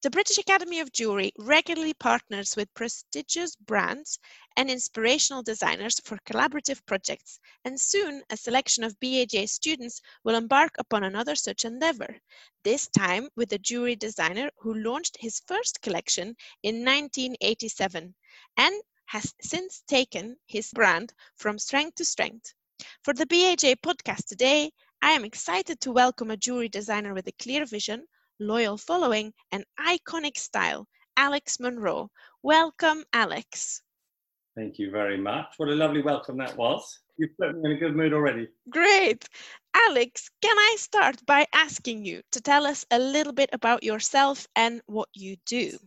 The British Academy of Jewelry regularly partners with prestigious brands and inspirational designers for collaborative projects, and soon a selection of BAJ students will embark upon another such endeavor, this time with a jewelry designer who launched his first collection in 1987 and has since taken his brand from strength to strength. For the BAJ podcast today, I am excited to welcome a jewelry designer with a clear vision loyal following, and iconic style, Alex Monroe. Welcome, Alex. Thank you very much. What a lovely welcome that was. You've put me in a good mood already. Great. Alex, can I start by asking you to tell us a little bit about yourself and what you do?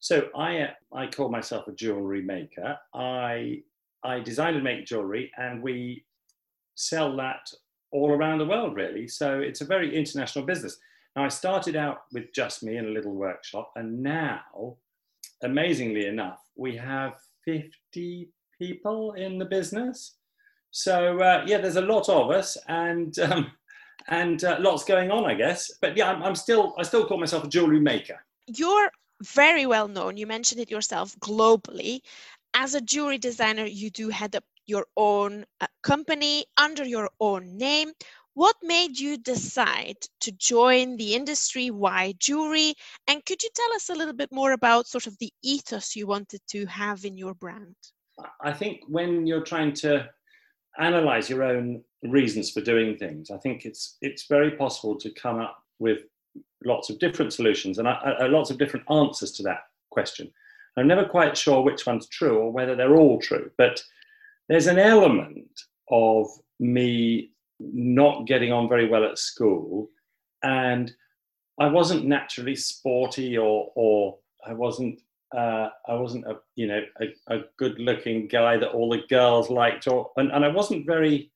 So I uh, I call myself a jewelry maker. I I design and make jewelry, and we sell that all around the world, really. So it's a very international business. Now, I started out with just me in a little workshop, and now, amazingly enough, we have 50 people in the business. So, uh, yeah, there's a lot of us, and um, and uh, lots going on, I guess. But yeah, I'm, I'm still I still call myself a jewelry maker. You're very well known. You mentioned it yourself globally. As a jewelry designer, you do head up your own uh, company under your own name. What made you decide to join the industry? Why jewelry? And could you tell us a little bit more about sort of the ethos you wanted to have in your brand? I think when you're trying to analyze your own reasons for doing things, I think it's it's very possible to come up with lots of different solutions and uh, lots of different answers to that question. I'm never quite sure which one's true or whether they're all true, but there's an element of me not getting on very well at school, and I wasn't naturally sporty or or I wasn't uh, I wasn't a you know a, a good looking guy that all the girls liked or and, and I wasn't very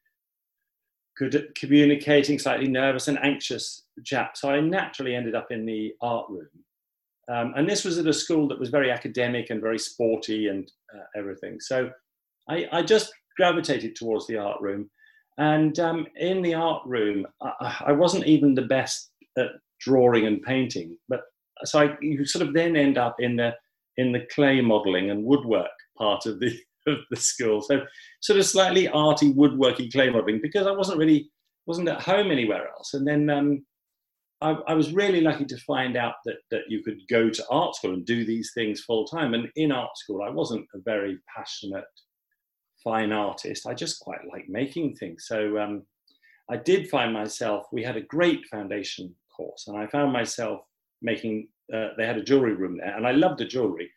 good at communicating, slightly nervous and anxious chap. So I naturally ended up in the art room. Um, and this was at a school that was very academic and very sporty and uh, everything. So I, I, just gravitated towards the art room. And um, in the art room, I, I, wasn't even the best at drawing and painting, but so I, you sort of then end up in the in the clay modelling and woodwork part of the of the school. So sort of slightly arty woodworking clay modelling because I wasn't really wasn't at home anywhere else. And then um, I, I, was really lucky to find out that that you could go to art school and do these things full time. And in art school, I wasn't a very passionate fine artist. I just quite like making things. So um, I did find myself, we had a great foundation course, and I found myself making, uh, they had a jewelry room there, and I loved the jewelry.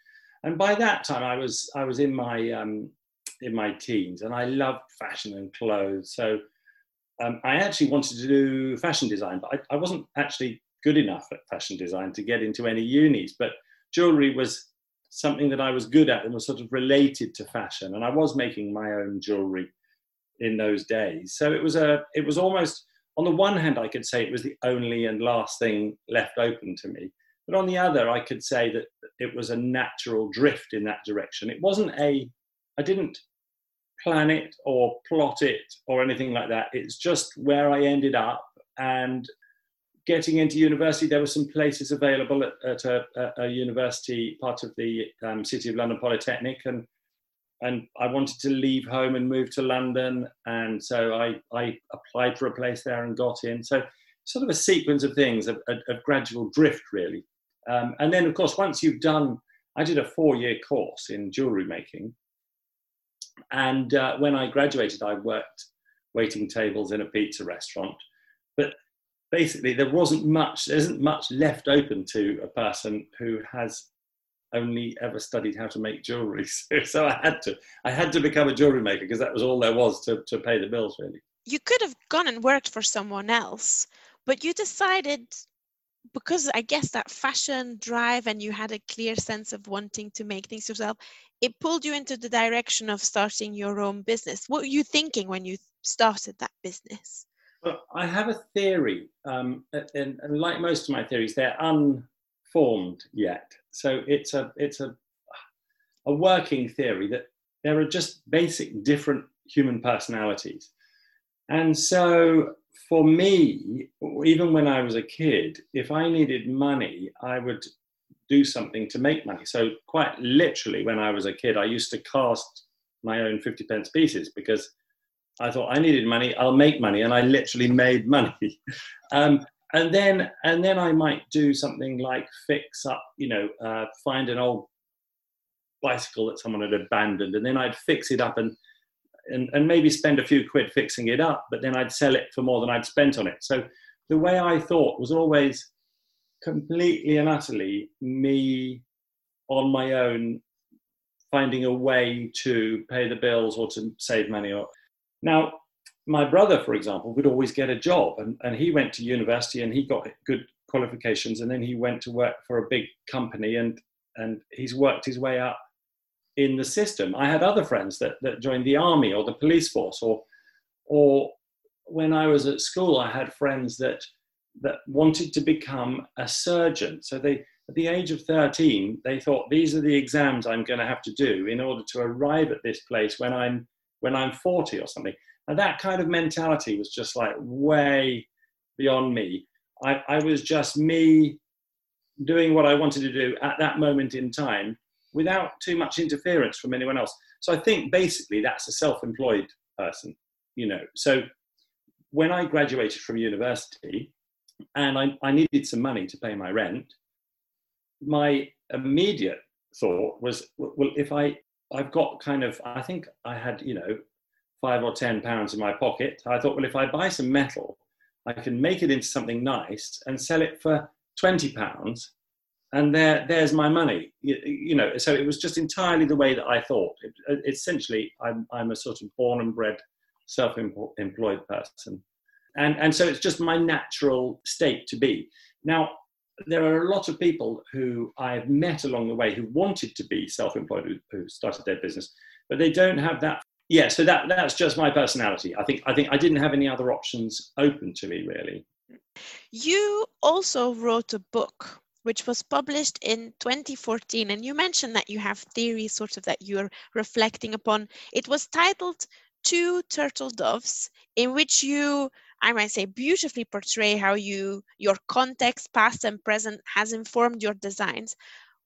And by that time, I was, I was in my, um, in my teens, and I loved fashion and clothes. So um, I actually wanted to do fashion design, but I, I wasn't actually good enough at fashion design to get into any unis. But jewelry was something that I was good at and was sort of related to fashion. And I was making my own jewelry in those days. So it was a it was almost on the one hand I could say it was the only and last thing left open to me. But on the other, I could say that it was a natural drift in that direction. It wasn't a I didn't plan it or plot it or anything like that. It's just where I ended up and getting into university, there were some places available at, at a, a, university, part of the um, City of London Polytechnic, and and I wanted to leave home and move to London, and so I, I applied for a place there and got in. So sort of a sequence of things, a, a, a gradual drift, really. Um, and then, of course, once you've done, I did a four-year course in jewelry making, and uh, when I graduated, I worked waiting tables in a pizza restaurant. But basically there wasn't much there isn't much left open to a person who has only ever studied how to make jewelry. So, so i had to i had to become a jewelry maker because that was all there was to, to pay the bills really. You could have gone and worked for someone else but you decided because i guess that fashion drive and you had a clear sense of wanting to make things yourself it pulled you into the direction of starting your own business. What were you thinking when you started that business I have a theory, um, and, and, like most of my theories, they're unformed yet. So it's a it's a a working theory that there are just basic different human personalities, and so for me, even when I was a kid, if I needed money, I would do something to make money. So quite literally, when I was a kid, I used to cast my own 50 pence pieces because I thought I needed money, I'll make money, and I literally made money. um, and then and then I might do something like fix up, you know, uh, find an old bicycle that someone had abandoned, and then I'd fix it up and, and and maybe spend a few quid fixing it up, but then I'd sell it for more than I'd spent on it. So the way I thought was always completely and utterly me on my own finding a way to pay the bills or to save money or now my brother for example would always get a job and, and he went to university and he got good qualifications and then he went to work for a big company and and he's worked his way up in the system. I had other friends that, that joined the army or the police force or or when i was at school i had friends that that wanted to become a surgeon. So they at the age of 13 they thought these are the exams i'm going to have to do in order to arrive at this place when i'm when i'm 40 or something and that kind of mentality was just like way beyond me. I, I was just me doing what I wanted to do at that moment in time without too much interference from anyone else. So I think basically that's a self-employed person, you know. So when I graduated from university and I, I needed some money to pay my rent, my immediate thought was, well, if I I've got kind of I think I had you know five or ten pounds in my pocket. I thought, well, if I buy some metal, I can make it into something nice and sell it for twenty pounds, and there, there's my money. You, you, know, so it was just entirely the way that I thought. It, uh, essentially, I'm, I'm a sort of born and bred self-employed person, and and so it's just my natural state to be. Now, there are a lot of people who I've met along the way who wanted to be self-employed, who started their business, but they don't have that yeah, so that that's just my personality. I think I think I didn't have any other options open to me really. You also wrote a book which was published in 2014 and you mentioned that you have theories sort of that you're reflecting upon. It was titled Two Turtle Doves in which you I might say beautifully portray how you your context past and present has informed your designs.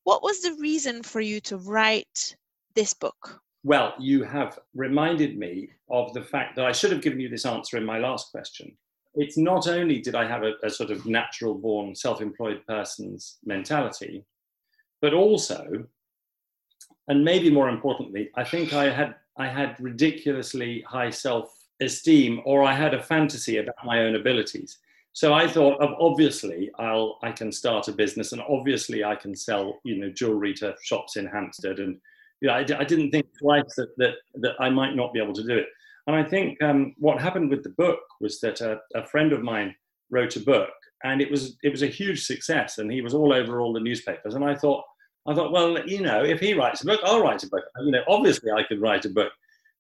What was the reason for you to write this book? Well, you have reminded me of the fact that I should have given you this answer in my last question. It's not only did I have a, a sort of natural born self employed person's mentality, but also, and maybe more importantly, I think I had, I had ridiculously high self esteem or I had a fantasy about my own abilities. So I thought, obviously, I'll I can start a business, and obviously I can sell, you know, jewelry to shops in Hampstead, and you know, I, I didn't think twice that, that, that I might not be able to do it. And I think um, what happened with the book was that a, a, friend of mine wrote a book, and it was it was a huge success, and he was all over all the newspapers. And I thought, I thought, well, you know, if he writes a book, I'll write a book. You know, obviously I could write a book.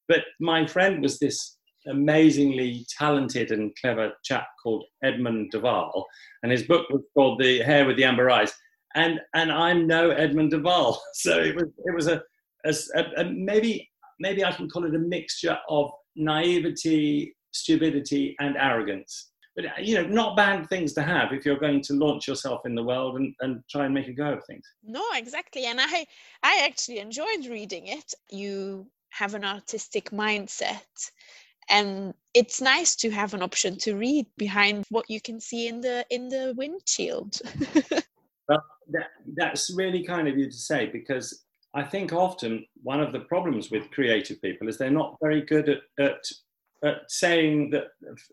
But my friend was this amazingly talented and clever chap called Edmund de Waal, and his book was called The Hare with the Amber Eyes. And and I'm no Edmund de Waal, so it was it was a a, a, maybe maybe I can call it a mixture of naivety, stupidity, and arrogance. But you know, not bad things to have if you're going to launch yourself in the world and, and try and make a go of things. No, exactly. And I I actually enjoyed reading it. You have an artistic mindset and it's nice to have an option to read behind what you can see in the in the windshield well that, that's really kind of you to say because I think often one of the problems with creative people is they're not very good at, at, at saying that,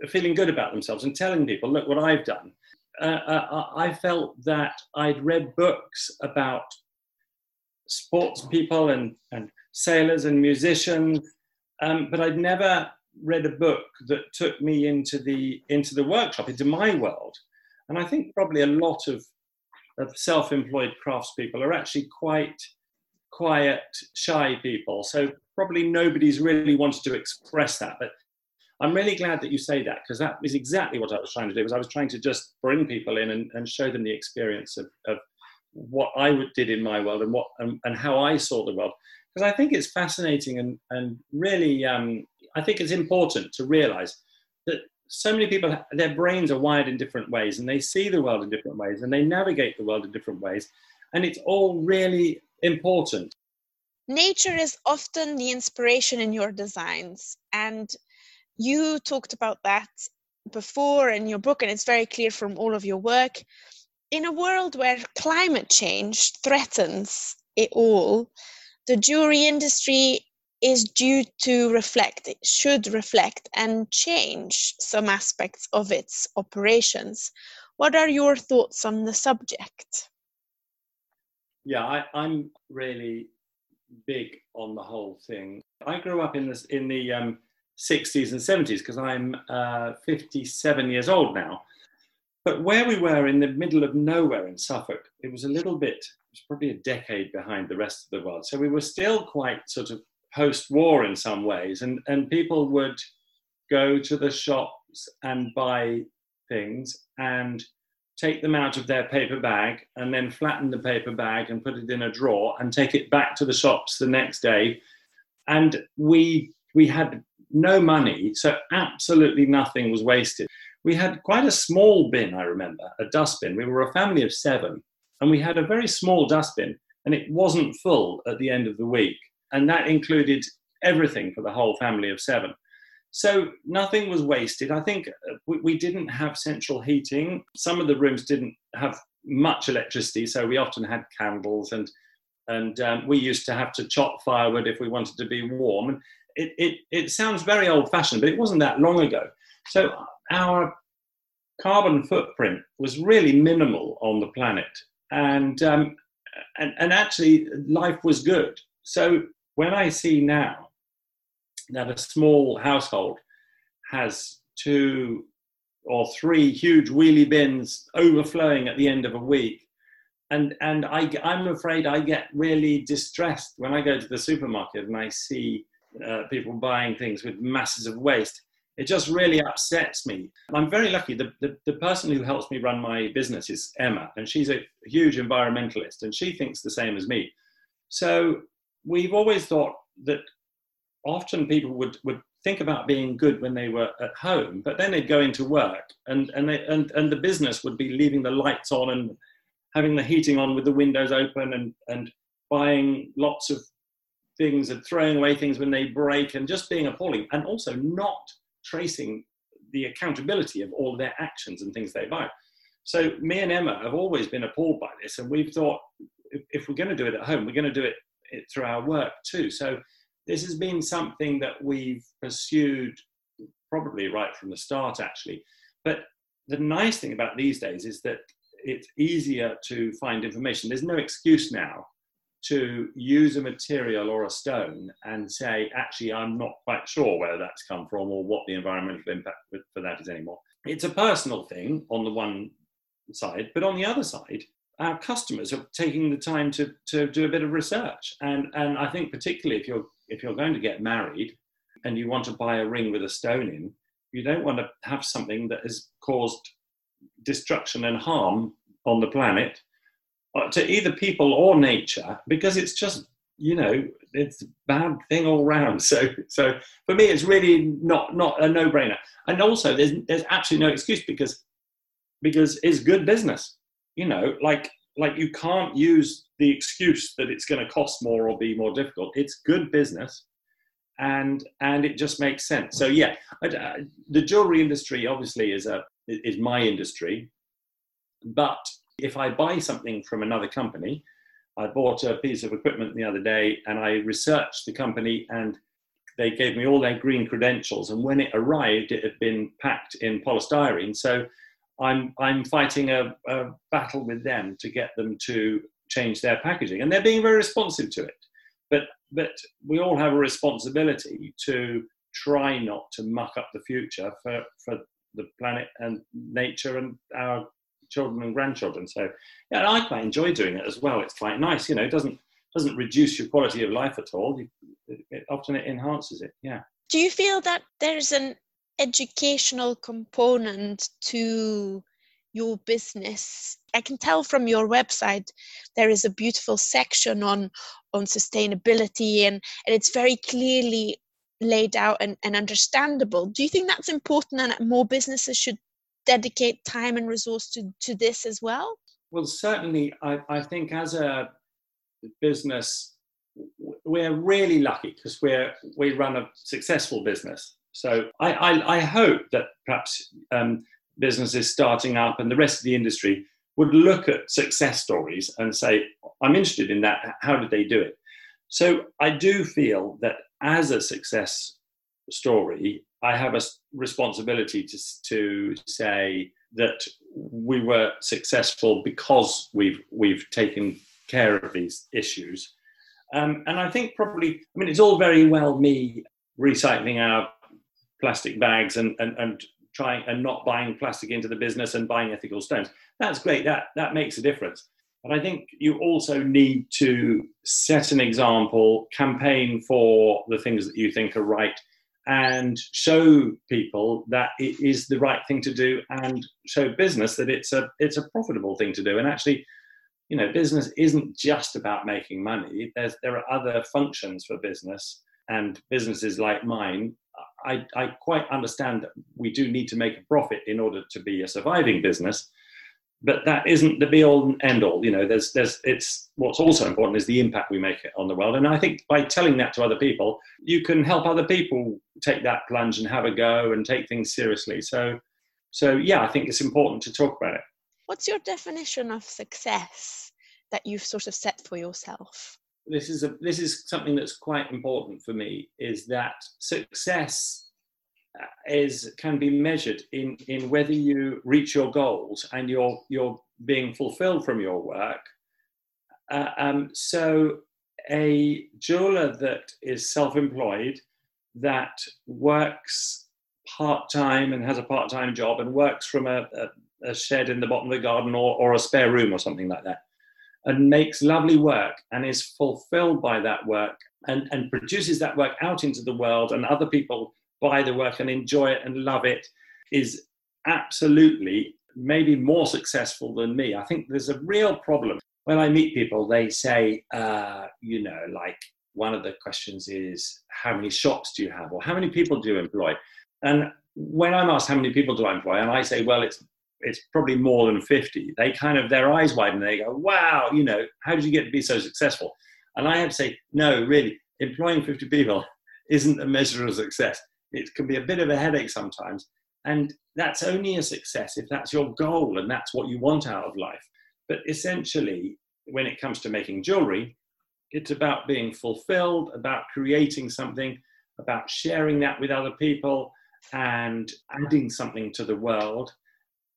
feeling good about themselves and telling people, look what I've done. Uh, uh, I felt that I'd read books about sports people and, and sailors and musicians, um, but I'd never read a book that took me into the into the workshop, into my world. And I think probably a lot of, of self-employed craftspeople are actually quite quiet, shy people. So probably nobody's really wanted to express that. But I'm really glad that you say that because that is exactly what I was trying to do. Was I was trying to just bring people in and, and show them the experience of, of what I did in my world and what and, and how I saw the world. Because I think it's fascinating and and really um, I think it's important to realize that so many people their brains are wired in different ways and they see the world in different ways and they navigate the world in different ways And it's all really important. Nature is often the inspiration in your designs. And you talked about that before in your book, and it's very clear from all of your work. In a world where climate change threatens it all, the jewelry industry is due to reflect, should reflect and change some aspects of its operations. What are your thoughts on the subject? Yeah, I, am really big on the whole thing. I grew up in this in the um, 60s and 70s because I'm uh, 57 years old now. But where we were in the middle of nowhere in Suffolk, it was a little bit, it was probably a decade behind the rest of the world. So we were still quite sort of post war in some ways. And, and people would go to the shops and buy things and take them out of their paper bag and then flatten the paper bag and put it in a drawer and take it back to the shops the next day. And we we had no money, so absolutely nothing was wasted. We had quite a small bin, I remember, a dustbin. We were a family of seven, and we had a very small dustbin, and it wasn't full at the end of the week. And that included everything for the whole family of seven. So nothing was wasted. I think uh, we, we didn't have central heating. Some of the rooms didn't have much electricity, so we often had candles and and um, we used to have to chop firewood if we wanted to be warm. And it, it, it sounds very old fashioned, but it wasn't that long ago. So our carbon footprint was really minimal on the planet. And, um, and, and actually, life was good. So when I see now that a small household has two or three huge wheelie bins overflowing at the end of a week, and and I, I'm afraid I get really distressed when I go to the supermarket and I see uh, people buying things with masses of waste. It just really upsets me. I'm very lucky. The, the, the person who helps me run my business is Emma, and she's a huge environmentalist, and she thinks the same as me. So we've always thought that often people would, would think about being good when they were at home, but then they'd go into work and, and, they, and, and the business would be leaving the lights on and having the heating on with the windows open and, and buying lots of things and throwing away things when they break and just being appalling and also not tracing the accountability of all their actions and things they buy. So me and Emma have always been appalled by this and we've thought if, we're going to do it at home, we're going to do it through our work too. So this has been something that we've pursued probably right from the start actually. But the nice thing about these days is that it's easier to find information. There's no excuse now to use a material or a stone and say, actually, I'm not quite sure where that's come from or what the environmental impact for that is anymore. It's a personal thing on the one side, but on the other side, our customers are taking the time to, to do a bit of research. And, and I think particularly if you're, if you're going to get married and you want to buy a ring with a stone in, you don't want to have something that has caused destruction and harm on the planet uh, to either people or nature because it's just you know it's a bad thing all round. So so for me it's really not not a no-brainer. And also there's there's absolutely no excuse because because it's good business you know like like you can't use the excuse that it's going to cost more or be more difficult it's good business and and it just makes sense so yeah I, the jewelry industry obviously is a is my industry but if I buy something from another company, I bought a piece of equipment the other day and I researched the company and they gave me all their green credentials. And when it arrived, it had been packed in polystyrene. So I'm, I'm fighting a, a battle with them to get them to change their packaging. And they're being very responsive to it. But, but we all have a responsibility to try not to muck up the future for, for the planet and nature and our children and grandchildren. So yeah, I quite enjoy doing it as well. It's quite nice, you know. It doesn't doesn't reduce your quality of life at all. It, it, often it enhances it. Yeah. Do you feel that there's an educational component to your business? I can tell from your website there is a beautiful section on on sustainability and, and it's very clearly laid out and, and understandable. Do you think that's important and that more businesses should dedicate time and resource to, to this as well? Well, certainly, I, I think as a business, we're really lucky because we're we run a successful business. So I, I, I hope that perhaps um, businesses starting up and the rest of the industry would look at success stories and say, I'm interested in that. How did they do it? So I do feel that as a success story, I have a responsibility to, to say that we were successful because we've we've taken care of these issues. Um, and I think probably, I mean, it's all very well me recycling our plastic bags and, and, and trying and not buying plastic into the business and buying ethical stones. That's great. That that makes a difference. But I think you also need to set an example, campaign for the things that you think are right, and show people that it is the right thing to do, and show business that it's a it's a profitable thing to do. And actually, you know, business isn't just about making money. There's there are other functions for business, and businesses like mine I, I quite understand that we do need to make a profit in order to be a surviving business, but that isn't the be all and end all. You know, there's there's it's what's also important is the impact we make on the world. And I think by telling that to other people, you can help other people take that plunge and have a go and take things seriously. So so yeah, I think it's important to talk about it. What's your definition of success that you've sort of set for yourself? This is a this is something that's quite important for me is that success uh, is can be measured in in whether you reach your goals and you're you're being fulfilled from your work. Uh, um, so a jeweler that is self-employed that works part-time and has a part-time job and works from a, a, a shed in the bottom of the garden or, or a spare room or something like that and makes lovely work and is fulfilled by that work and, and produces that work out into the world and other people buy the work and enjoy it and love it is absolutely maybe more successful than me. I think there's a real problem. When I meet people, they say, uh, you know, like one of the questions is, how many shops do you have? Or how many people do you employ? And when I'm asked how many people do I employ, and I say, well, it's it's probably more than 50 they kind of their eyes widen they go wow you know how did you get to be so successful? And i have to say no really employing 50 people isn't a measure of success. It can be a bit of a headache sometimes and that's only a success if that's your goal and that's what you want out of life. But essentially when it comes to making jewelry it's about being fulfilled about creating something about sharing that with other people and adding something to the world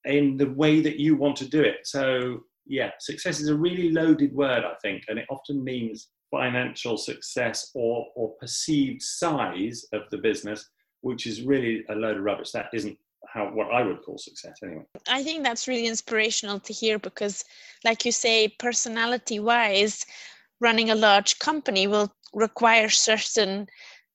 in the way that you want to do it. So, yeah, success is a really loaded word, I think, and it often means financial success or, or perceived size of the business, which is really a load of rubbish. That isn't how what I would call success anyway. I think that's really inspirational to hear because, like you say, personality wise, running a large company will require certain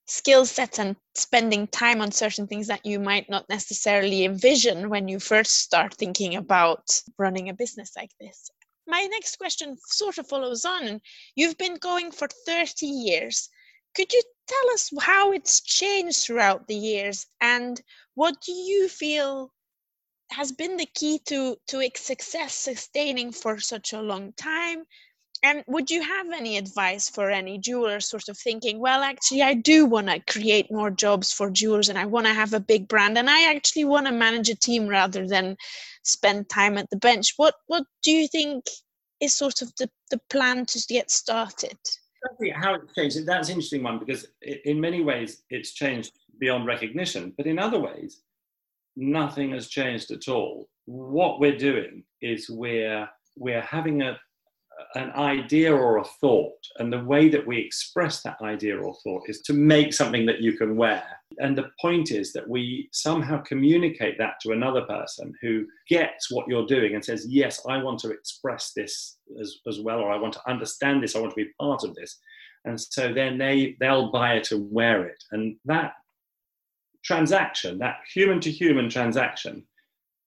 skill sets and spending time on certain things that you might not necessarily envision when you first start thinking about running a business like this. My next question sort of follows on. You've been going for 30 years. Could you tell us how it's changed throughout the years and what do you feel has been the key to, to its success sustaining for such a long time and would you have any advice for any jewelers sort of thinking, well, actually, I do want to create more jobs for jewelers and I want to have a big brand and I actually want to manage a team rather than spend time at the bench? What, what do you think is sort of the, the plan to get started? How it changed, that's an interesting one because in many ways it's changed beyond recognition, but in other ways, nothing has changed at all. What we're doing is we're we're having a, an idea or a thought, and the way that we express that idea or thought is to make something that you can wear. And the point is that we somehow communicate that to another person who gets what you're doing and says, Yes, I want to express this as, as well, or I want to understand this, I want to be part of this. And so then they, they'll buy it and wear it. And that transaction, that human to human transaction,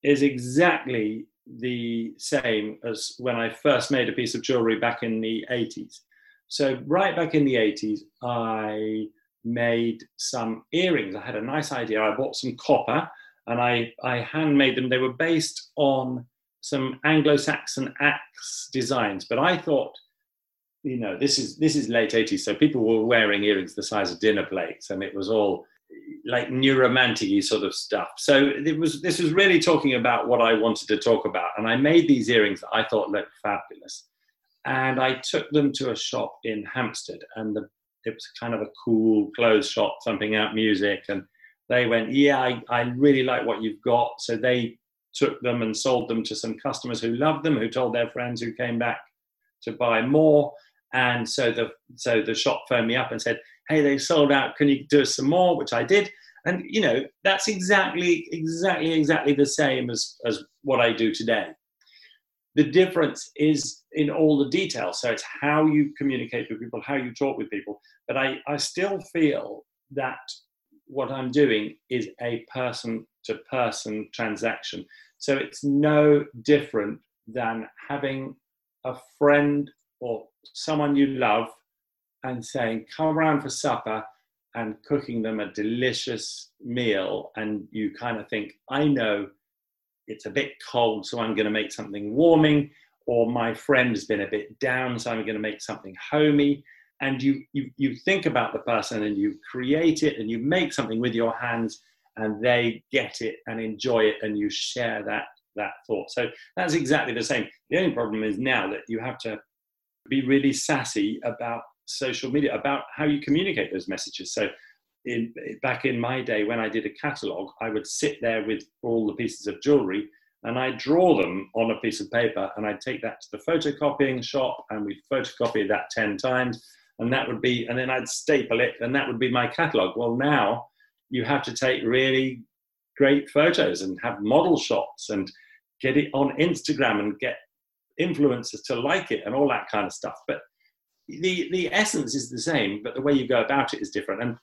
is exactly the same as when I first made a piece of jewelry back in the 80s. So, right back in the 80s, I made some earrings. I had a nice idea. I bought some copper and I, I handmade them. They were based on some Anglo-Saxon axe designs, but I thought, you know, this is this is late 80s, so people were wearing earrings the size of dinner plates, and it was all like new romantic sort of stuff. So it was this was really talking about what I wanted to talk about, and I made these earrings that I thought looked fabulous, and I took them to a shop in Hampstead, and the, it was kind of a cool clothes shop, thumping out music, and they went, yeah, I, I really like what you've got. So they took them and sold them to some customers who loved them, who told their friends who came back to buy more. And so the so the shop phoned me up and said, "Hey, they sold out. Can you do us some more?" Which I did. And you know that's exactly exactly exactly the same as as what I do today. The difference is in all the details. So it's how you communicate with people, how you talk with people. But I, I still feel that what I'm doing is a person to person transaction. So it's no different than having a friend or someone you love and saying, come around for supper and cooking them a delicious meal. And you kind of think, I know it's a bit cold, so I'm going to make something warming. Or my friend has been a bit down, so I'm going to make something homey. And you, you, you think about the person and you create it and you make something with your hands and they get it and enjoy it and you share that that thought. So that's exactly the same. The only problem is now that you have to be really sassy about social media, about how you communicate those messages. So in, back in my day when I did a catalogue, I would sit there with all the pieces of jewellery and I'd draw them on a piece of paper and I'd take that to the photocopying shop and we'd photocopy that 10 times and that would be, and then I'd staple it and that would be my catalogue. Well, now you have to take really great photos and have model shots and get it on Instagram and get influencers to like it and all that kind of stuff. But the the essence is the same, but the way you go about it is different. And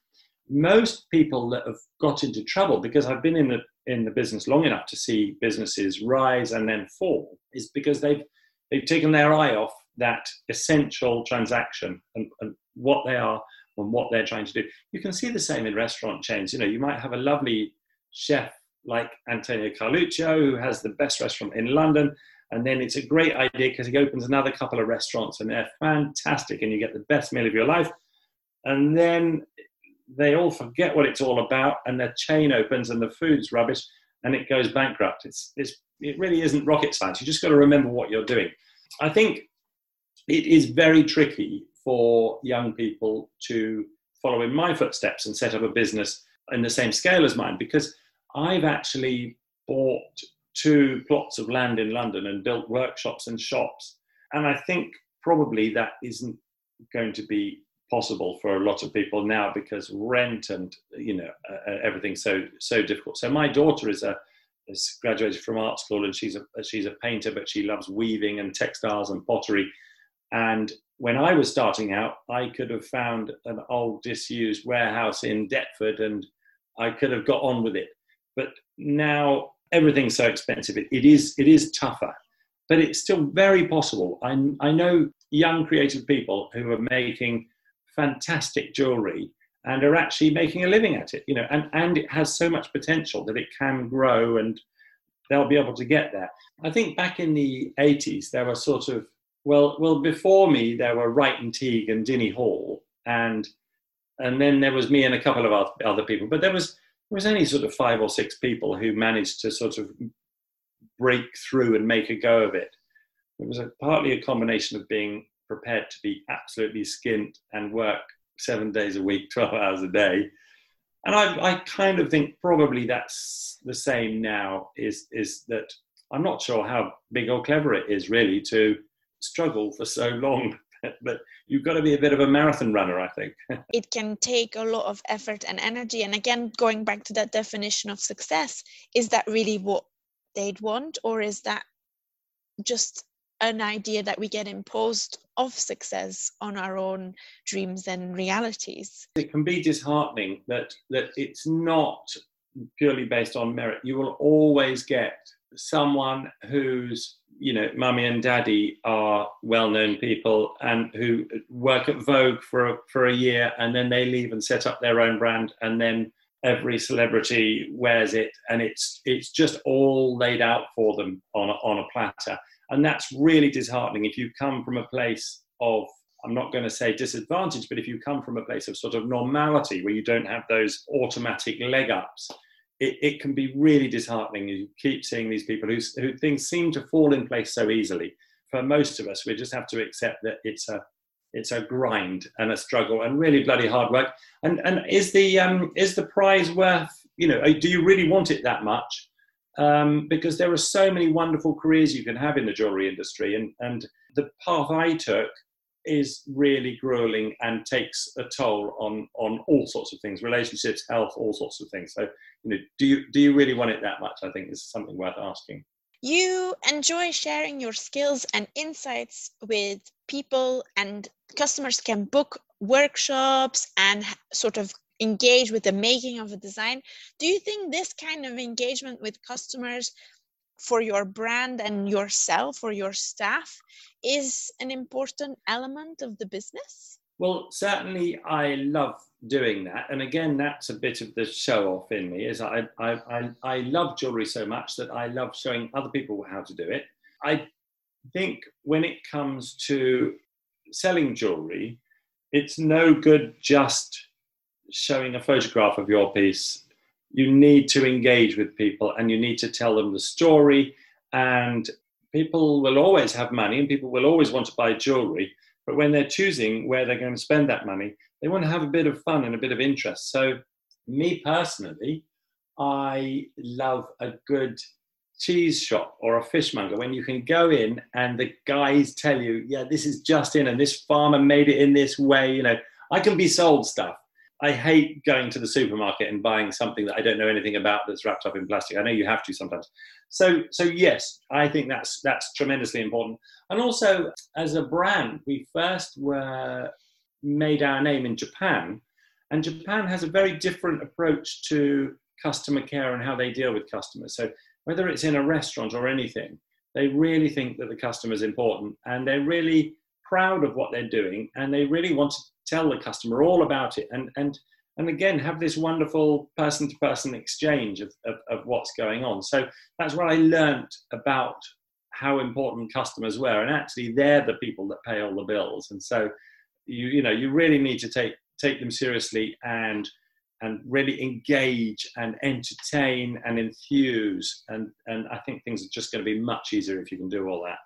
most people that have got into trouble, because I've been in the in the business long enough to see businesses rise and then fall, is because they've they've taken their eye off that essential transaction and, and what they are and what they're trying to do. You can see the same in restaurant chains. You know, you might have a lovely chef like Antonio Carluccio, who has the best restaurant in London. And then it's a great idea because he opens another couple of restaurants and they're fantastic and you get the best meal of your life. And then they all forget what it's all about and the chain opens and the food's rubbish and it goes bankrupt. It's, it's, it really isn't rocket science. You just got to remember what you're doing. I think it is very tricky for young people to follow in my footsteps and set up a business in the same scale as mine because I've actually bought two plots of land in London and built workshops and shops. And I think probably that isn't going to be possible for a lot of people now because rent and you know uh, uh everything's so so difficult. So my daughter is a has graduated from art school and she's a she's a painter, but she loves weaving and textiles and pottery. And when I was starting out, I could have found an old disused warehouse in Deptford and I could have got on with it. But now everything's so expensive. It, it is it is tougher, but it's still very possible. I I know young creative people who are making fantastic jewelry and are actually making a living at it. You know, and and it has so much potential that it can grow and they'll be able to get there. I think back in the 80s there were sort of well well before me there were Wright and Teague and Dinny Hall and and then there was me and a couple of other people, but there was was only sort of five or six people who managed to sort of break through and make a go of it. It was a, partly a combination of being prepared to be absolutely skint and work seven days a week, 12 hours a day. And I, I kind of think probably that's the same now is, is that I'm not sure how big or clever it is really to struggle for so long but you've got to be a bit of a marathon runner, I think. it can take a lot of effort and energy. And again, going back to that definition of success, is that really what they'd want, or is that just an idea that we get imposed of success on our own dreams and realities? It can be disheartening that that it's not purely based on merit. You will always get someone whose you know mummy and daddy are well-known people and who work at Vogue for a, for a year and then they leave and set up their own brand and then every celebrity wears it and it's it's just all laid out for them on a, on a platter. And that's really disheartening. If you come from a place of i'm not going to say disadvantage but if you come from a place of sort of normality where you don't have those automatic leg ups it, it can be really disheartening you keep seeing these people who, who things seem to fall in place so easily for most of us we just have to accept that it's a it's a grind and a struggle and really bloody hard work. And and is the um, is the prize worth? You know, do you really want it that much? Um, because there are so many wonderful careers you can have in the jewelry industry, and and the path I took is really grueling and takes a toll on on all sorts of things, relationships, health, all sorts of things. So, you know, do you do you really want it that much? I think is something worth asking. You enjoy sharing your skills and insights with people, and customers can book workshops and sort of engage with the making of a design. Do you think this kind of engagement with customers for your brand and yourself or your staff is an important element of the business? Well, certainly I love doing that. And again, that's a bit of the show off in me is I, I, I, I love jewelry so much that I love showing other people how to do it. I think when it comes to selling jewelry, it's no good just showing a photograph of your piece. You need to engage with people and you need to tell them the story. And people will always have money and people will always want to buy jewelry. But when they're choosing where they're going to spend that money, they want to have a bit of fun and a bit of interest. So, me personally, I love a good cheese shop or a fishmonger when you can go in and the guys tell you, yeah, this is just in and this farmer made it in this way. You know, I can be sold stuff. I hate going to the supermarket and buying something that I don't know anything about that's wrapped up in plastic. I know you have to sometimes. So, so yes, I think that's that's tremendously important. And also, as a brand, we first were made our name in Japan, and Japan has a very different approach to customer care and how they deal with customers. So whether it's in a restaurant or anything, they really think that the customer is important, and they're really proud of what they're doing, and they really want to tell the customer all about it, and and and again have this wonderful person-to-person exchange of, of, of what's going on. So that's what I learned about how important customers were, and actually they're the people that pay all the bills, and so you you know you really need to take take them seriously and and really engage and entertain and enthuse and and i think things are just going to be much easier if you can do all that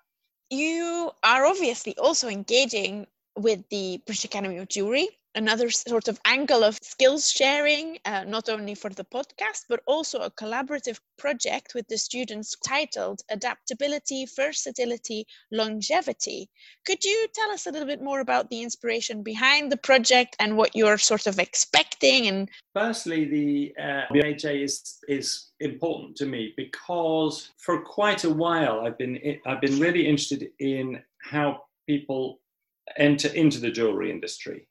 you are obviously also engaging with the british academy of jewelry another sort of angle of skills sharing, uh, not only for the podcast, but also a collaborative project with the students titled Adaptability, Versatility, Longevity. Could you tell us a little bit more about the inspiration behind the project and what you're sort of expecting? And firstly, the uh, BHA is is important to me because for quite a while I've been I've been really interested in how people enter into the jewelry industry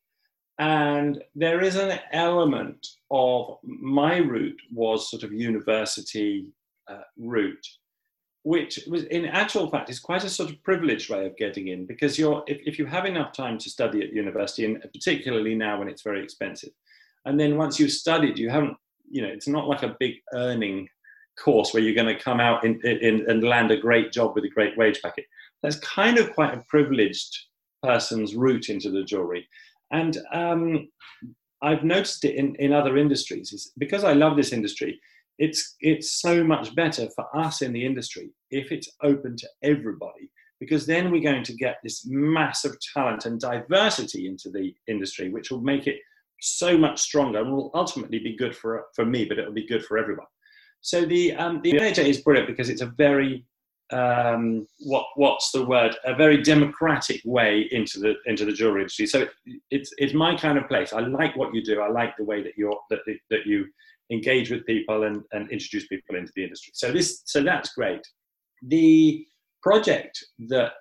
and there is an element of my route was sort of university uh, route, which was in actual fact is quite a sort of privileged way of getting in because you're if, if you have enough time to study at university and particularly now when it's very expensive, and then once you've studied, you haven't you know it's not like a big earning course where you're going to come out in, in, and land a great job with a great wage packet. That's kind of quite a privileged person's route into the jewelry. And um, I've noticed it in, in other industries. Is because I love this industry, it's it's so much better for us in the industry if it's open to everybody because then we're going to get this massive talent and diversity into the industry which will make it so much stronger and will ultimately be good for for me but it'll be good for everyone so the um, the NHA is brilliant because it's a very um, what what's the word? A very democratic way into the into the jewelry industry. So it, it's it's my kind of place. I like what you do. I like the way that you're that, that you engage with people and, and introduce people into the industry. So this so that's great. The project that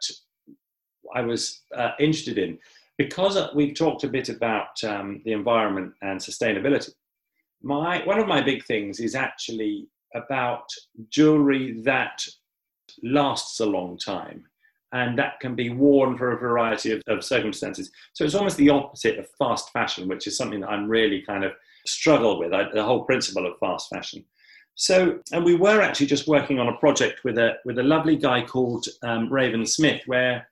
i was uh, interested in because we've talked a bit about um, the environment and sustainability my one of my big things is actually about jewelry that lasts a long time and that can be worn for a variety of, of, circumstances. So it's almost the opposite of fast fashion, which is something that I'm really kind of struggle with I, the whole principle of fast fashion. So, and we were actually just working on a project with a with a lovely guy called um, Raven Smith, where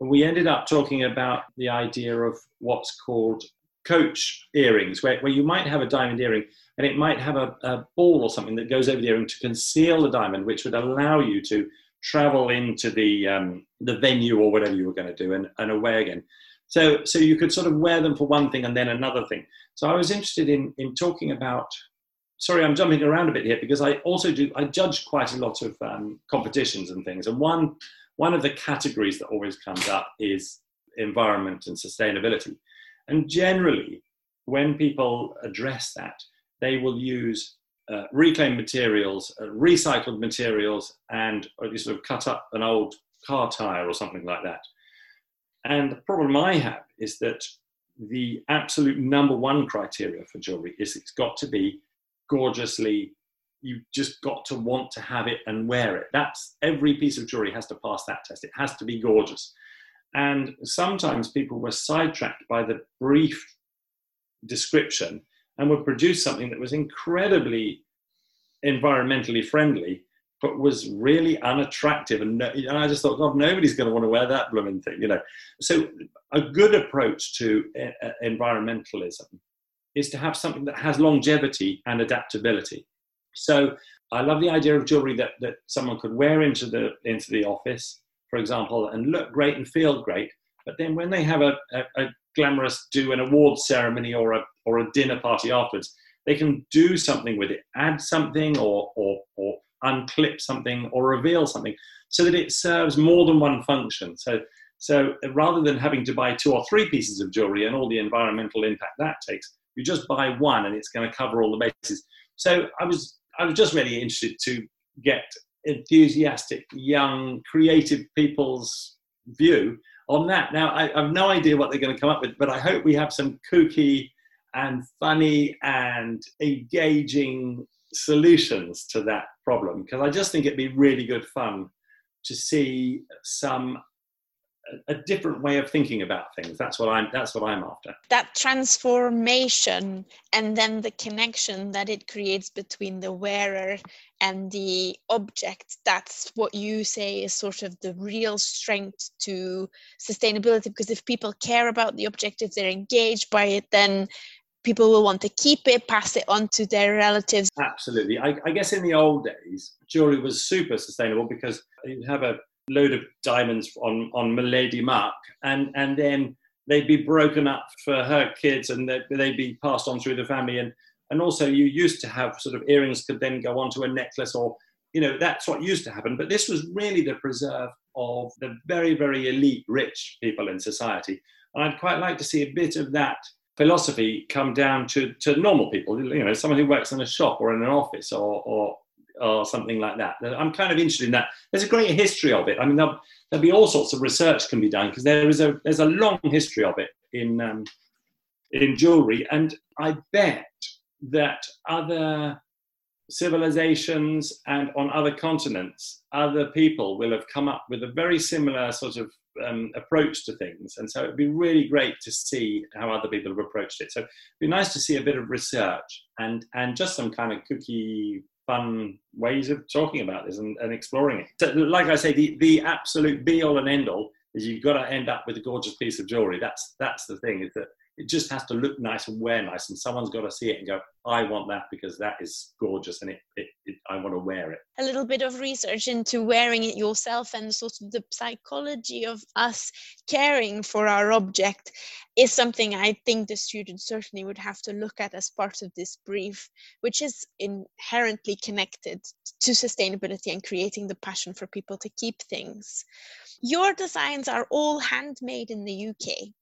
we ended up talking about the idea of what's called coach earrings, where, where you might have a diamond earring and it might have a, a ball or something that goes over the earring to conceal the diamond, which would allow you to travel into the um, the venue or whatever you were going to do and, and away again. So so you could sort of wear them for one thing and then another thing. So I was interested in in talking about. Sorry, I'm jumping around a bit here because I also do I judge quite a lot of um, competitions and things, and one one of the categories that always comes up is environment and sustainability. And generally, when people address that, they will use uh, reclaimed materials, uh, recycled materials, and you sort of cut up an old car tire or something like that. And the problem I have is that the absolute number one criteria for jewelry is it's got to be gorgeously you've just got to want to have it and wear it. That's every piece of jewelry has to pass that test. It has to be gorgeous and sometimes people were sidetracked by the brief description and would produce something that was incredibly environmentally friendly, but was really unattractive. And, and I just thought, God, nobody's going to want to wear that blooming thing, you know. So a good approach to uh, environmentalism is to have something that has longevity and adaptability. So I love the idea of jewelry that, that someone could wear into the into the office, for example, and look great and feel great. But then when they have a, a, a glamorous do an award ceremony or a or a dinner party afterwards, they can do something with it, add something or or or unclip something or reveal something so that it serves more than one function. So so rather than having to buy two or three pieces of jewelry and all the environmental impact that takes, you just buy one and it's going to cover all the bases. So I was I was just really interested to get enthusiastic, young, creative people's view on that. Now, I, have no idea what they're going to come up with, but I hope we have some kooky and funny and engaging solutions to that problem because I just think it'd be really good fun to see some a different way of thinking about things. That's what i'm that's what i'm after. That transformation and then the connection that it creates between the wearer and the object that's what you say is sort of the real strength to sustainability because if people care about the object if they're engaged by it then people will want to keep it pass it on to their relatives. Absolutely. I, I guess in the old days jewelry was super sustainable because you'd have a load of diamonds on on Milady Mark, and and then they'd be broken up for her kids, and they'd, they'd be passed on through the family, and and also you used to have sort of earrings could then go onto a necklace, or you know that's what used to happen. But this was really the preserve of the very very elite rich people in society, and I'd quite like to see a bit of that philosophy come down to, to normal people, you know, someone who works in a shop or in an office or, or, or something like that. I'm kind of interested in that. There's a great history of it. I mean, there'll, there'll be all sorts of research can be done because there is a there's a long history of it in um, in jewelry, and I bet that other civilizations and on other continents, other people will have come up with a very similar sort of um, approach to things. And so it'd be really great to see how other people have approached it. So it'd be nice to see a bit of research and, and just some kind of cookie fun ways of talking about this and, and exploring it. So, like I say, the, the absolute be all and end all is you've got to end up with a gorgeous piece of jewelry. That's that's the thing. Is that it just has to look nice and wear nice, and someone's got to see it and go, "I want that because that is gorgeous, and it, it, it I want to wear it." A little bit of research into wearing it yourself and sort of the psychology of us caring for our object is something I think the students certainly would have to look at as part of this brief, which is inherently connected to sustainability and creating the passion for people to keep things. Your designs are all handmade in the UK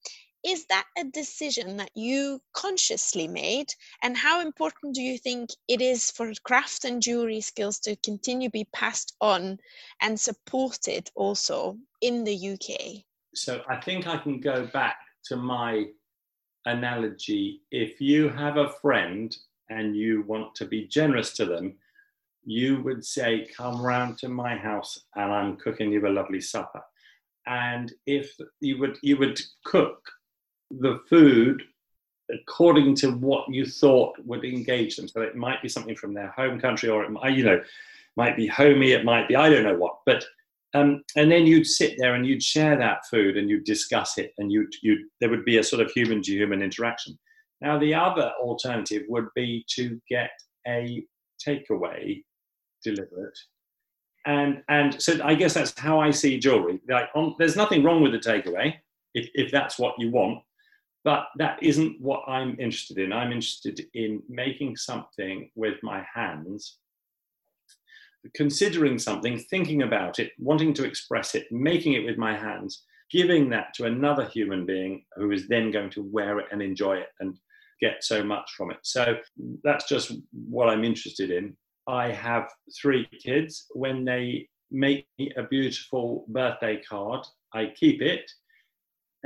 is that a decision that you consciously made? And how important do you think it is for craft and jewelry skills to continue to be passed on and supported also in the UK so i think i can go back to my analogy. If you have a friend and you want to be generous to them you would say come round to my house and i'm cooking you a lovely supper. And if you would you would cook the food according to what you thought would engage them. So it might be something from their home country, or it might, you know, might be homey. It might be I don't know what, but um, and then you'd sit there and you'd share that food and you'd discuss it, and you you there would be a sort of human to human interaction. Now the other alternative would be to get a takeaway delivered. And, and so I guess that's how I see jewelry. Like on, there's nothing wrong with the takeaway if, if that's what you want. But that isn't what I'm interested in. I'm interested in making something with my hands, considering something, thinking about it, wanting to express it, making it with my hands, giving that to another human being who is then going to wear it and enjoy it and get so much from it. So that's just what I'm interested in. I have three kids. When they make me a beautiful birthday card, I keep it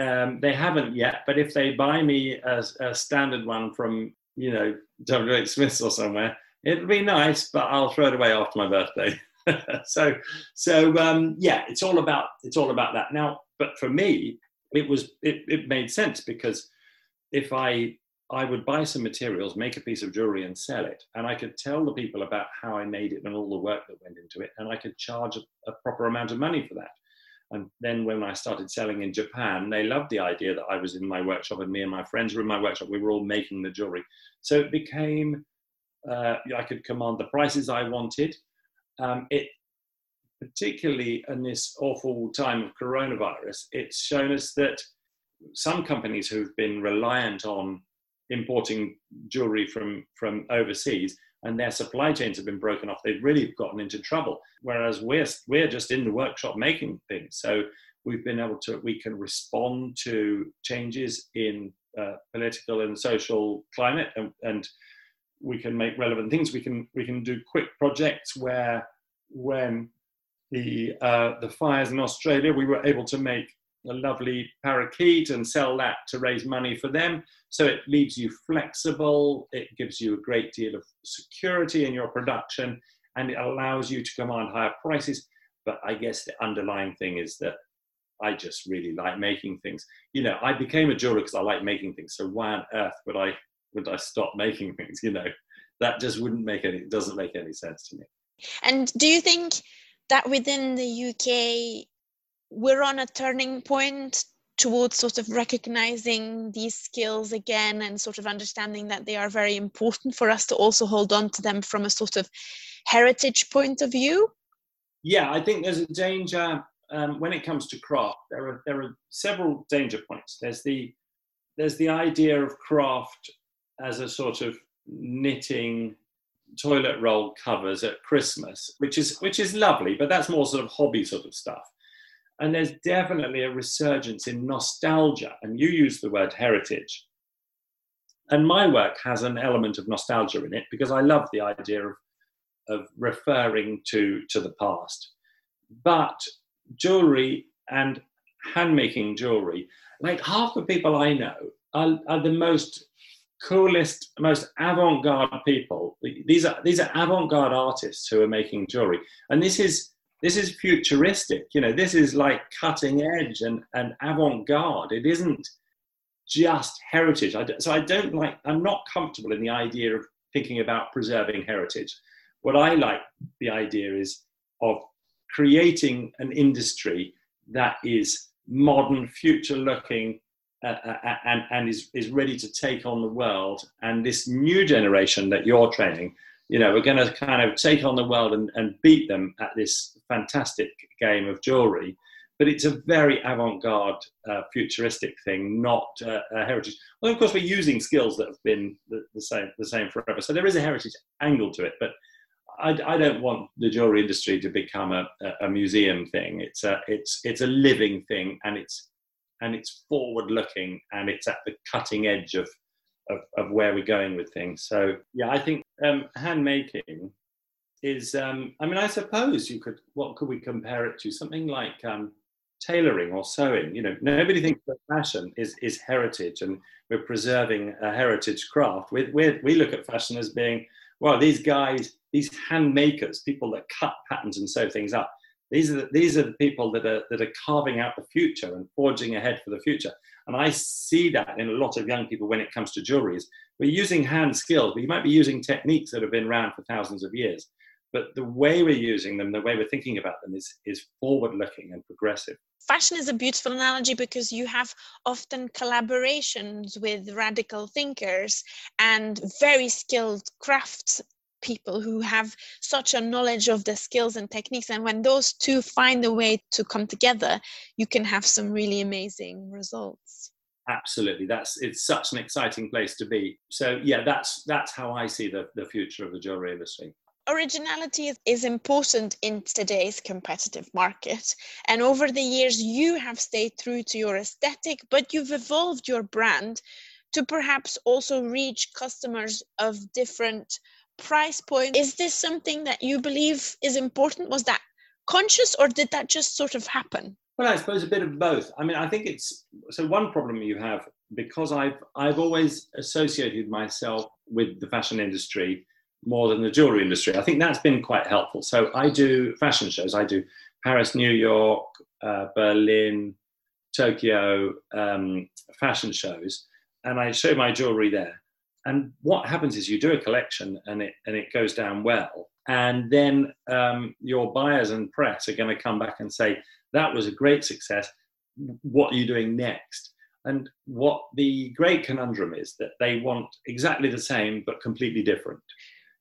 um, they haven't yet, but if they buy me a, a standard one from, you know, WH Smith's or somewhere, it'll be nice, but I'll throw it away after my birthday. so, so um, yeah, it's all about it's all about that. Now, but for me, it was it, it made sense because if I I would buy some materials, make a piece of jewelry, and sell it, and I could tell the people about how I made it and all the work that went into it, and I could charge a, a proper amount of money for that. And then when I started selling in Japan, they loved the idea that I was in my workshop and me and my friends were in my workshop. We were all making the jewelry. So it became, uh, I could command the prices I wanted. Um, it, particularly in this awful time of coronavirus, it's shown us that some companies who've been reliant on importing jewelry from, from overseas and their supply chains have been broken off, they've really gotten into trouble. Whereas we're we're just in the workshop making things, so we've been able to we can respond to changes in uh, political and social climate, and, and we can make relevant things. We can we can do quick projects where when the uh, the fires in Australia, we were able to make a lovely parakeet and sell that to raise money for them. So it leaves you flexible, it gives you a great deal of security in your production, and it allows you to command higher prices. But I guess the underlying thing is that I just really like making things. You know, I became a jeweler because I like making things. So why on earth would I would I stop making things? You know, that just wouldn't make any doesn't make any sense to me. And do you think that within the UK we're on a turning point towards sort of recognizing these skills again and sort of understanding that they are very important for us to also hold on to them from a sort of heritage point of view? Yeah, I think there's a danger um, when it comes to craft. There are there are several danger points. There's the there's the idea of craft as a sort of knitting toilet roll covers at Christmas, which is which is lovely, but that's more sort of hobby sort of stuff. And there's definitely a resurgence in nostalgia. And you use the word heritage. And my work has an element of nostalgia in it because I love the idea of, of referring to, to the past. But jewelry and handmaking jewelry, like half the people I know are, are the most coolest, most avant-garde people. These are these are avant-garde artists who are making jewelry, and this is this is futuristic you know this is like cutting edge and, and avant-garde. It isn't just heritage. I so i don't like i'm not comfortable in the idea of thinking about preserving heritage. What i like the idea is of creating an industry that is modern future looking uh, uh, uh, and, and is, is ready to take on the world. And this new generation that you're training you know, we're going to kind of take on the world and, and beat them at this fantastic game of jewelry. But it's a very avant-garde, uh, futuristic thing, not uh, a heritage. Well, of course, we're using skills that have been the, the, same, the same forever. So there is a heritage angle to it, but I, I don't want the jewelry industry to become a, a, museum thing. It's a, it's, it's a living thing, and it's, and it's forward-looking, and it's at the cutting edge of of, of where we're going with things. So yeah, I think um, hand making is. Um, I mean, I suppose you could. What could we compare it to? Something like um, tailoring or sewing. You know, nobody thinks that fashion is is heritage, and we're preserving a heritage craft. We we we look at fashion as being well, these guys, these hand makers, people that cut patterns and sew things up. These are the, these are the people that are that are carving out the future and forging ahead for the future. And I see that in a lot of young people when it comes to jewelry. Is we're using hand skills, but you might be using techniques that have been around for thousands of years. But the way we're using them, the way we're thinking about them, is is forward looking and progressive fashion is a beautiful analogy because you have often collaborations with radical thinkers and very skilled crafts people who have such a knowledge of the skills and techniques and when those two find a way to come together you can have some really amazing results. Absolutely. That's it's such an exciting place to be. So yeah that's that's how i see the, the future of the jewelry industry. Originality is important in today's competitive market. And over the years you have stayed true to your aesthetic but you've evolved your brand to perhaps also reach customers of different price point. Is this something that you believe is important? Was that conscious or did that just sort of happen? Well, I suppose a bit of both. I mean, I think it's so one problem you have because I've I've always associated myself with the fashion industry more than the jewelry industry. I think that's been quite helpful. So I do fashion shows. I do Paris, New York, uh, Berlin, Tokyo um, fashion shows, and I show my jewelry there. And what happens is you do a collection and it and it goes down well, and then um, your buyers and press are going to come back and say that was a great success. What are you doing next? And what the great conundrum is that they want exactly the same but completely different.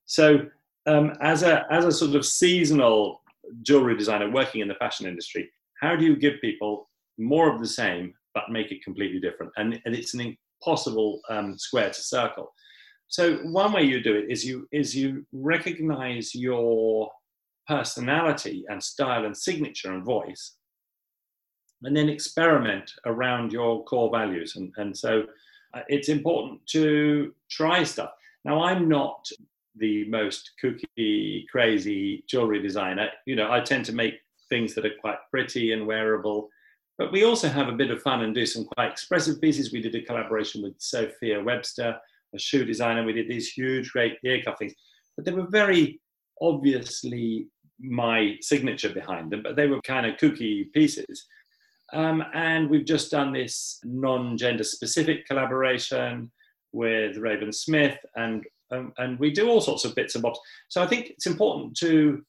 So um, as a as a sort of seasonal jewelry designer working in the fashion industry, how do you give people more of the same but make it completely different? And, and it's an possible um, square to circle. So one way you do it is you is you recognize your personality and style and signature and voice, and then experiment around your core values. And, and so uh, it's important to try stuff. Now I'm not the most kooky, crazy jewelry designer. You know, I tend to make things that are quite pretty and wearable but we also have a bit of fun and do some quite expressive pieces. We did a collaboration with Sophia Webster, a shoe designer. We did these huge, great ear cuffings, but they were very obviously my signature behind them, but they were kind of kooky pieces. Um, and we've just done this non-gender specific collaboration with Raven Smith, and um, and we do all sorts of bits and bobs. So I think it's important to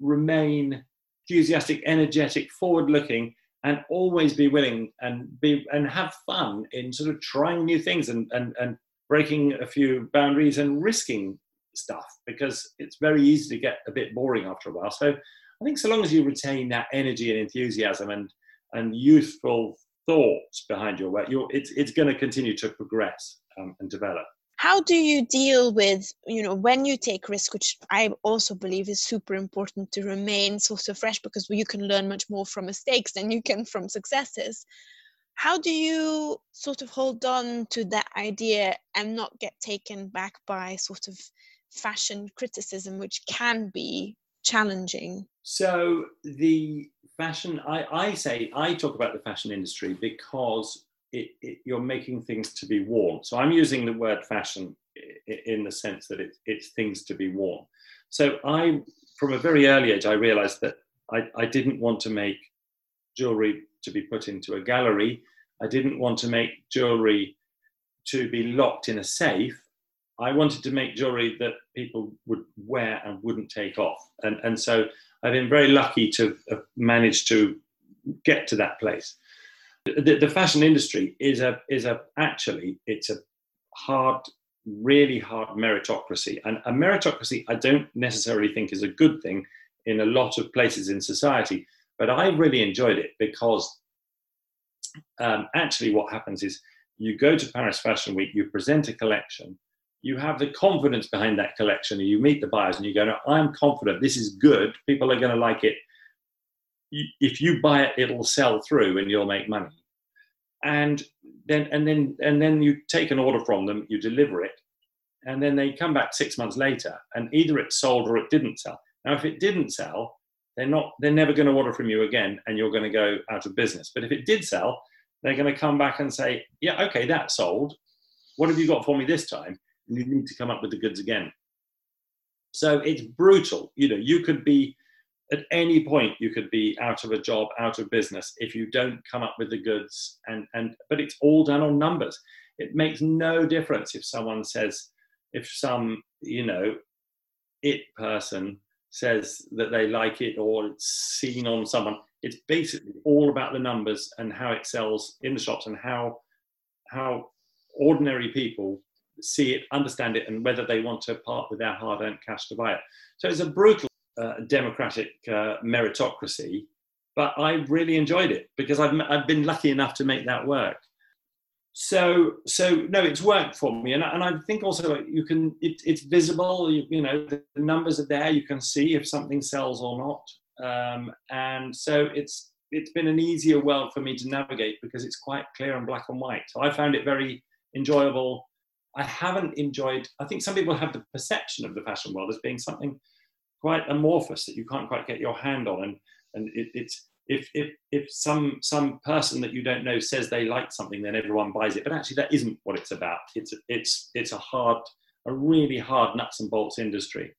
remain enthusiastic, energetic, forward-looking, and always be willing and be and have fun in sort of trying new things and and, and breaking a few boundaries and risking stuff because it's very easy to get a bit boring after a while. So I think so long as you retain that energy and enthusiasm and and youthful thoughts behind your work, you're, it's it's going to continue to progress um, and develop how do you deal with you know when you take risk which i also believe is super important to remain sort of fresh because you can learn much more from mistakes than you can from successes. How do you sort of hold on to that idea and not get taken back by sort of fashion criticism which can be challenging? So the fashion i, I say i talk about the fashion industry because it, it, you're making things to be worn. So I'm using the word fashion in the sense that it, it's things to be worn. So I, from a very early age, I realized that I, I didn't want to make jewelry to be put into a gallery. I didn't want to make jewelry to be locked in a safe. I wanted to make jewelry that people would wear and wouldn't take off. And, and so I've been very lucky to have managed to get to that place the, the fashion industry is a is a actually it's a hard really hard meritocracy. And a meritocracy i don't necessarily think is a good thing in a lot of places in society but i really enjoyed it because um, actually what happens is you go to paris fashion week you present a collection you have the confidence behind that collection and you meet the buyers and you go no i'm confident. This is good. People are going to like it if you buy it, it'll sell through and you'll make money. And then and then and then you take an order from them, you deliver it, and then they come back six months later, and either it sold or it didn't sell. Now, if it didn't sell, they're not they're never going to order from you again, and you're going to go out of business. But if it did sell, they're going to come back and say, yeah, okay, that sold. What have you got for me this time? And you need to come up with the goods again. So it's brutal. You know, you could be at any point you could be out of a job, out of business if you don't come up with the goods. And and but it's all done on numbers. It makes no difference if someone says, if some you know, it person says that they like it or it's seen on someone. It's basically all about the numbers and how it sells in the shops and how how ordinary people see it, understand it, and whether they want to part with their hard-earned cash to buy it. So it's a brutal uh, democratic uh, meritocracy, but I really enjoyed it because I've, I've been lucky enough to make that work. So, so no, it's worked for me, and, and I think also you can. It, it's visible. You, you, know, the numbers are there. You can see if something sells or not, um, and so it's it's been an easier world for me to navigate because it's quite clear and black and white. So I found it very enjoyable. I haven't enjoyed. I think some people have the perception of the fashion world as being something quite amorphous that you can't quite get your hand on, and and it, it's if if if some some person that you don't know says they like something, then everyone buys it. But actually, that isn't what it's about. It's it's it's a hard, a really hard nuts and bolts industry.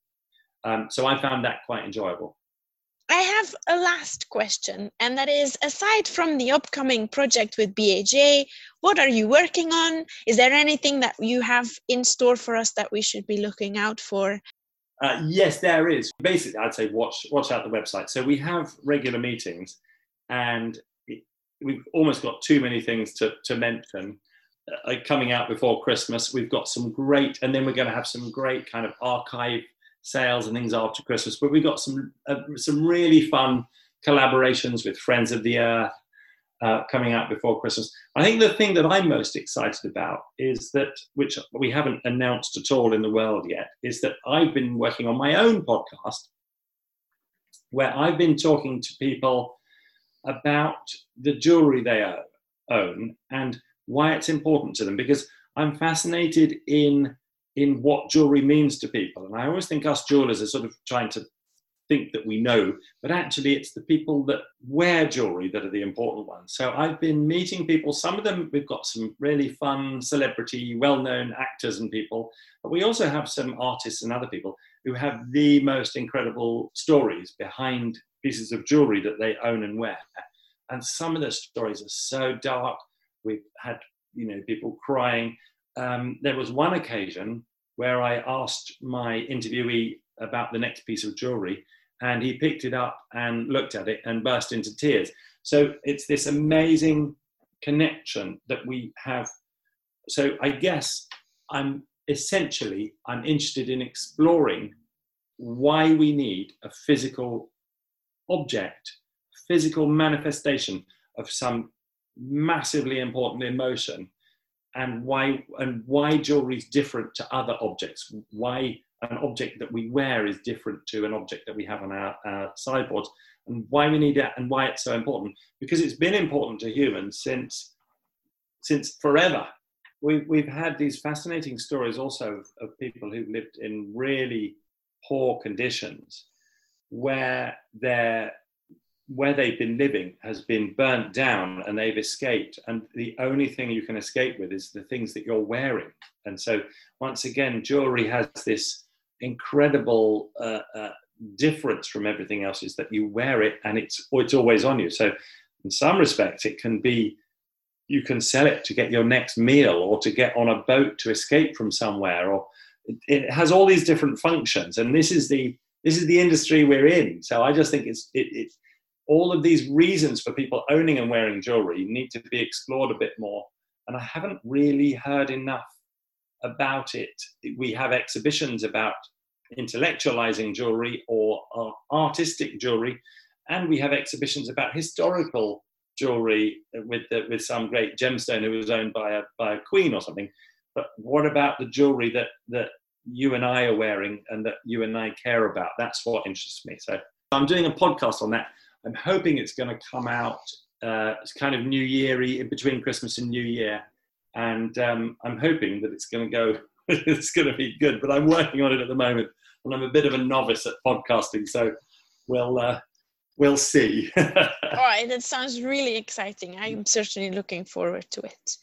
Um, so I found that quite enjoyable. I have a last question, and that is aside from the upcoming project with BAJ, what are you working on? Is there anything that you have in store for us that we should be looking out for? Uh, yes, there is. Basically, I'd say watch watch out the website. So we have regular meetings, and we've almost got too many things to to mention. Uh, coming out before Christmas, we've got some great, and then we're going to have some great kind of archive sales and things after Christmas. But we've got some uh, some really fun collaborations with Friends of the Earth, uh, coming out before Christmas. I think the thing that I'm most excited about is that, which we haven't announced at all in the world yet, is that I've been working on my own podcast where I've been talking to people about the jewelry they own and why it's important to them because I'm fascinated in in what jewelry means to people and I always think us jewelers are sort of trying to think that we know, but actually it's the people that wear jewelry that are the important ones. So I've been meeting people, some of them, we've got some really fun celebrity, well known actors and people, but we also have some artists and other people who have the most incredible stories behind pieces of jewelry that they own and wear. And some of the stories are so dark. We've had, you know, people crying. Um, there was one occasion where I asked my interviewee about the next piece of jewelry, and he picked it up and looked at it and burst into tears. So it's this amazing connection that we have. So I guess I'm essentially I'm interested in exploring why we need a physical object, physical manifestation of some massively important emotion and why and why jewelry is different to other objects why an object that we wear is different to an object that we have on our, our sideboards and why we need it and why it's so important? Because it's been important to humans since since forever. We've, we've had these fascinating stories also of, of people who've lived in really poor conditions where their where they've been living has been burnt down and they've escaped. And the only thing you can escape with is the things that you're wearing. And so once again jewelry has this incredible uh, uh, difference from everything else is that you wear it and it's it's always on you. So in some respects, it can be you can sell it to get your next meal or to get on a boat to escape from somewhere or it, it has all these different functions. And this is the this is the industry we're in. So i just think it's it, it all of these reasons for people owning and wearing jewelry need to be explored a bit more. And i haven't really heard enough about it. We have exhibitions about intellectualizing jewelry or artistic jewelry, and we have exhibitions about historical jewelry with the, with some great gemstone who was owned by a by a queen or something. But what about the jewelry that that you and I are wearing and that you and I care about? That's what interests me. So I'm doing a podcast on that. I'm hoping it's going to come out. Uh, it's kind of New Yeary in between Christmas and New Year and um, I'm hoping that it's going to go. it's going to be good, but I'm working on it at the moment, and I'm a bit of a novice at podcasting, so we'll uh, we'll see. All right, that sounds really exciting. I'm certainly looking forward to it.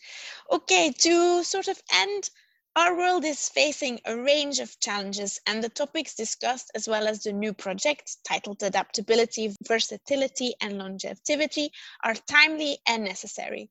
Okay, to sort of end, Our world is facing a range of challenges, and the topics discussed, as well as the new project titled Adaptability, Versatility, and Longevity, are timely and necessary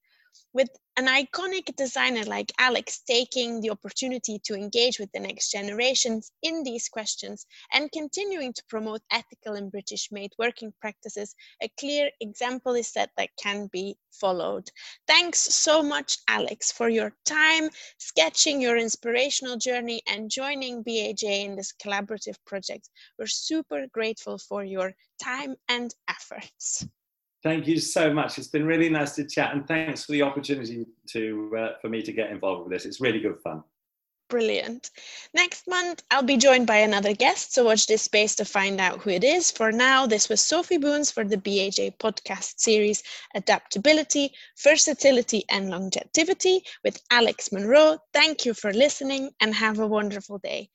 with an iconic designer like Alex taking the opportunity to engage with the next generations in these questions and continuing to promote ethical and British made working practices, a clear example is set that can be followed. Thanks so much, Alex, for your time sketching your inspirational journey and joining BAJ in this collaborative project. We're super grateful for your time and efforts. Thank you so much. It's been really nice to chat, and thanks for the opportunity to uh, for me to get involved with this. It's really good fun. Brilliant. Next month, I'll be joined by another guest, so watch this space to find out who it is. For now, this was Sophie Boons for the BAJ podcast series Adaptability, Versatility, and Longevity with Alex Monroe. Thank you for listening and have a wonderful day.